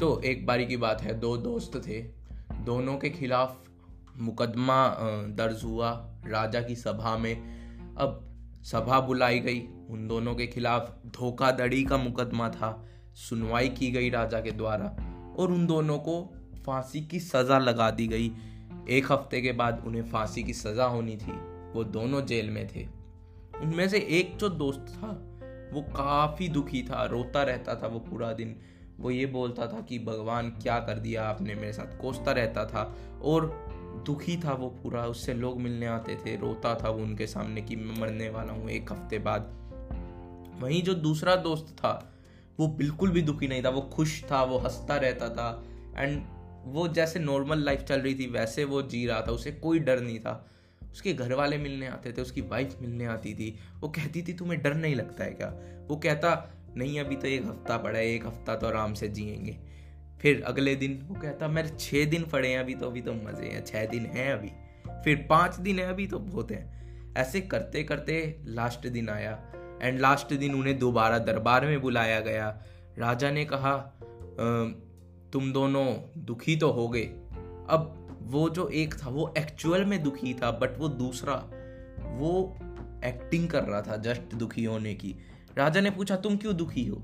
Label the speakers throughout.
Speaker 1: तो एक बारी की बात है, दो दोस्त थे। दोनों के खिलाफ मुकदमा दर्ज हुआ राजा की सभा में। अब सभा बुलाई गई। उन दोनों के खिलाफ धोखाधड़ी का मुकदमा था। सुनवाई की गई राजा के द्वारा और उन दोनों को फांसी की सज़ा लगा दी गई। एक हफ़्ते के बाद उन्हें फांसी की सज़ा होनी थी। वो दोनों जेल में थे। उनमें से एक जो दोस्त था, वो काफ़ी दुखी था, रोता रहता था वो पूरा दिन। वो ये बोलता था कि, भगवान, क्या कर दिया आपने मेरे साथ? कोसता रहता था और दुखी था वो पूरा। उससे लोग मिलने आते थे, रोता था वो उनके सामने कि, मैं मरने वाला हूँ एक हफ़्ते बाद। वहीं जो दूसरा दोस्त था, वो बिल्कुल भी दुखी नहीं था। वो खुश था, वो हंसता रहता था एंड वो जैसे नॉर्मल लाइफ चल रही थी, वैसे वो जी रहा था। उसे कोई डर नहीं था। उसके घर वाले मिलने आते थे, उसकी वाइफ मिलने आती थी। वो कहती थी, तुम्हें डर नहीं लगता है क्या? वो कहता नहीं, अभी तो एक हफ़्ता पड़ा है, एक हफ़्ता तो आराम से जिएँगे। फिर अगले दिन वो कहता, मेरे छः दिन पड़े हैं, अभी तो अभी तो मज़े हैं छः दिन हैं अभी। फिर पाँच दिन है, अभी तो बहुत हैं। ऐसे करते करते लास्ट दिन आया। एंड लास्ट दिन उन्हें दोबारा दरबार में बुलाया गया। राजा ने कहा तुम दोनों दुखी तो हो गए। अब वो जो एक था, वो एक्चुअल में दुखी था बट वो दूसरा, वो एक्टिंग कर रहा था जस्ट दुखी होने की। राजा ने पूछा, तुम क्यों दुखी हो?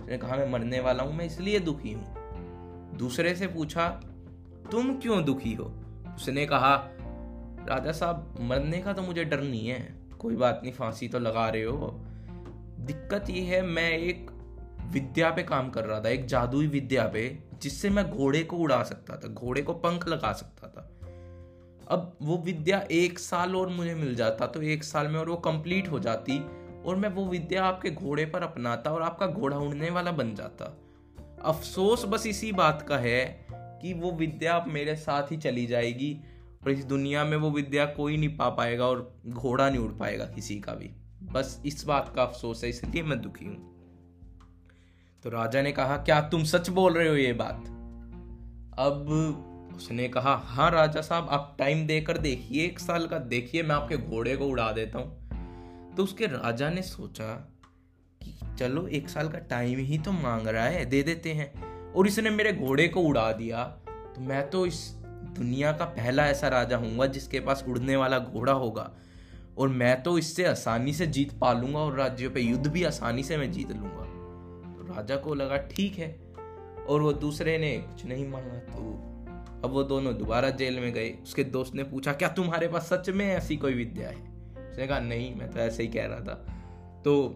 Speaker 1: उसने कहा, मैं मरने वाला हूँ, मैं इसलिए दुखी हूँ। दूसरे से पूछा, तुम क्यों दुखी हो? उसने कहा, राजा साहब, मरने का तो मुझे डर नहीं है। कोई बात नहीं, फांसी तो लगा रहे हो। दिक्कत ये है, मैं एक विद्या पे काम कर रहा था, एक जादुई विद्या पे, जिससे मैं घोड़े को उड़ा सकता था, घोड़े को पंख लगा सकता था। अब वो विद्या एक साल और मुझे मिल जाता तो एक साल में और वो कंप्लीट हो जाती और मैं वो विद्या आपके घोड़े पर अपनाता और आपका घोड़ा उड़ने वाला बन जाता। अफसोस बस इसी बात का है कि वो विद्या अब मेरे साथ ही चली जाएगी और इस दुनिया में वो विद्या कोई नहीं पा पाएगा और घोड़ा नहीं उड़ पाएगा किसी का भी। बस इस बात का अफसोस है, इसलिए मैं दुखी हूँ। तो राजा ने कहा, क्या तुम सच बोल रहे हो ये बात? अब उसने कहा हाँ राजा साहब, आप टाइम देकर देखिए, एक साल का देखिए, मैं आपके घोड़े को उड़ा देता हूँ। तो उसके राजा ने सोचा कि चलो, एक साल का टाइम ही तो मांग रहा है, दे देते हैं। और इसने मेरे घोड़े को उड़ा दिया। तो मैं तो इस दुनिया का पहला ऐसा राजा हूँगा जिसके पास उड़ने वाला घोड़ा होगा। और मैं तो इससे आसानी से जीत पा लूँगा और राज्यों पे युद्ध भी आसानी से मैं जीत लूँगा। तो राजा को लगा, ठीक है। और वो दूसरे ने, कुछ नहीं मांगा तो। अब वो दोनों दोबारा जेल में गए। उसके दोस्त ने पूछा, क्या तुम्हारे पास सच में ऐसी कोई विद्या है? उसने कहा, नहीं, मैं तो ऐसे ही कह रहा था। तो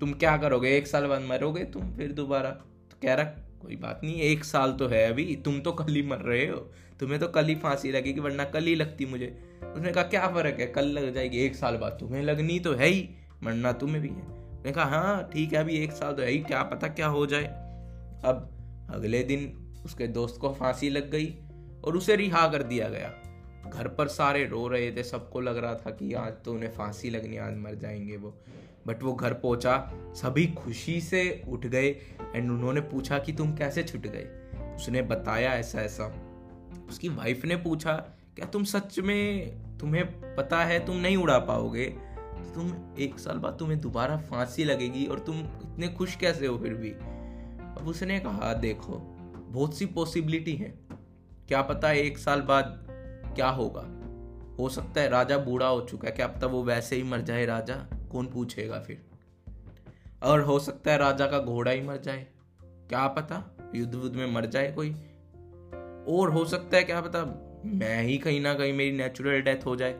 Speaker 1: तुम क्या करोगे? एक साल बाद मरोगे तुम फिर दोबारा? तो कह रहा, कोई बात नहीं, एक साल तो है अभी, तुम तो कल ही मर रहे हो। तुम्हें तो कल ही फांसी लगेगी, वरना कल ही लगती मुझे। उसने कहा, क्या फ़र्क है? कल लग जाएगी, एक साल बाद तुम्हें लगनी तो है ही, मरना तुम्हें भी है। उसने कहा हाँ ठीक है, अभी एक साल तो है ही, क्या पता क्या हो जाए। अब अगले दिन उसके दोस्त को फांसी लग गई और उसे रिहा कर दिया गया। घर पर सारे रो रहे थे, सबको लग रहा था कि आज तो उन्हें फांसी लगनी, आज मर जाएँगे वो। बट वो घर पहुँचा, सभी खुशी से उठ गए एंड उन्होंने पूछा कि तुम कैसे छुट गए? उसने बताया ऐसा ऐसा। उसकी वाइफ ने पूछा, क्या तुम सच में, तुम्हें पता है तुम नहीं उड़ा पाओगे? तो तुम एक साल बाद तुम्हें दोबारा फांसी लगेगी और तुम इतने खुश कैसे हो फिर भी? अब उसने कहा, देखो, बहुत सी पॉसिबिलिटी है। क्या पता एक साल बाद क्या होगा? हो सकता है राजा बूढ़ा हो चुका है। क्या पता वो वैसे ही मर जाए राजा? कौन पूछेगा फिर? और हो सकता है राजा का घोड़ा ही मर जाए। क्या पता? युद्ध वुद्ध में मर जाए कोई। और हो सकता है, क्या पता, मैं ही कहीं ना कहीं मेरी नेचुरल डेथ हो जाए।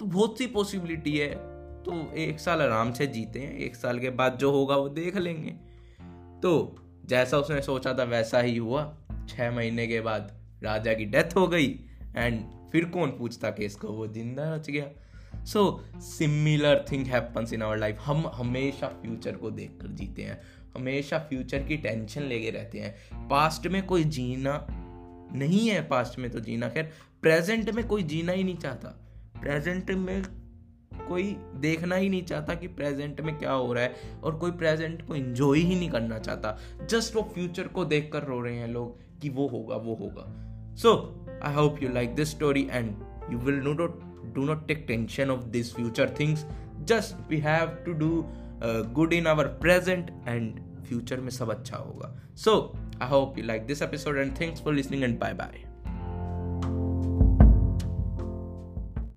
Speaker 1: तो बहुत सी पॉसिबिलिटी है। तो एक साल आराम से जीते हैं। एक साल के बाद जो होगा वो देख लेंगे। तो जैसा उसने सोचा था, वैसा ही हुआ। छह महीने के बाद राजा की डेथ हो गई। एंड फिर कौन पूछता केस को वो ज़िंदा रच गया? So similar thing happens in our life हम हमेशा फ्यूचर को देख कर जीते हैं। हमेशा फ्यूचर की टेंशन लेके रहते हैं। पास्ट में कोई जीना नहीं है पास्ट में तो जीना। खैर प्रेजेंट में कोई जीना ही नहीं चाहता। प्रेजेंट में कोई देखना ही नहीं चाहता कि प्रेजेंट में क्या हो रहा है और कोई प्रेजेंट को एंजॉय ही नहीं करना चाहता। जस्ट वो फ्यूचर को देख कर रो रहे हैं लोग कि वो होगा वो होगा। so I hope you like this story and you will no dot do not take tension of these future things just we have to do uh, good in our present and future में सब अच्छा होगा so I hope you like this episode and thanks for listening and bye bye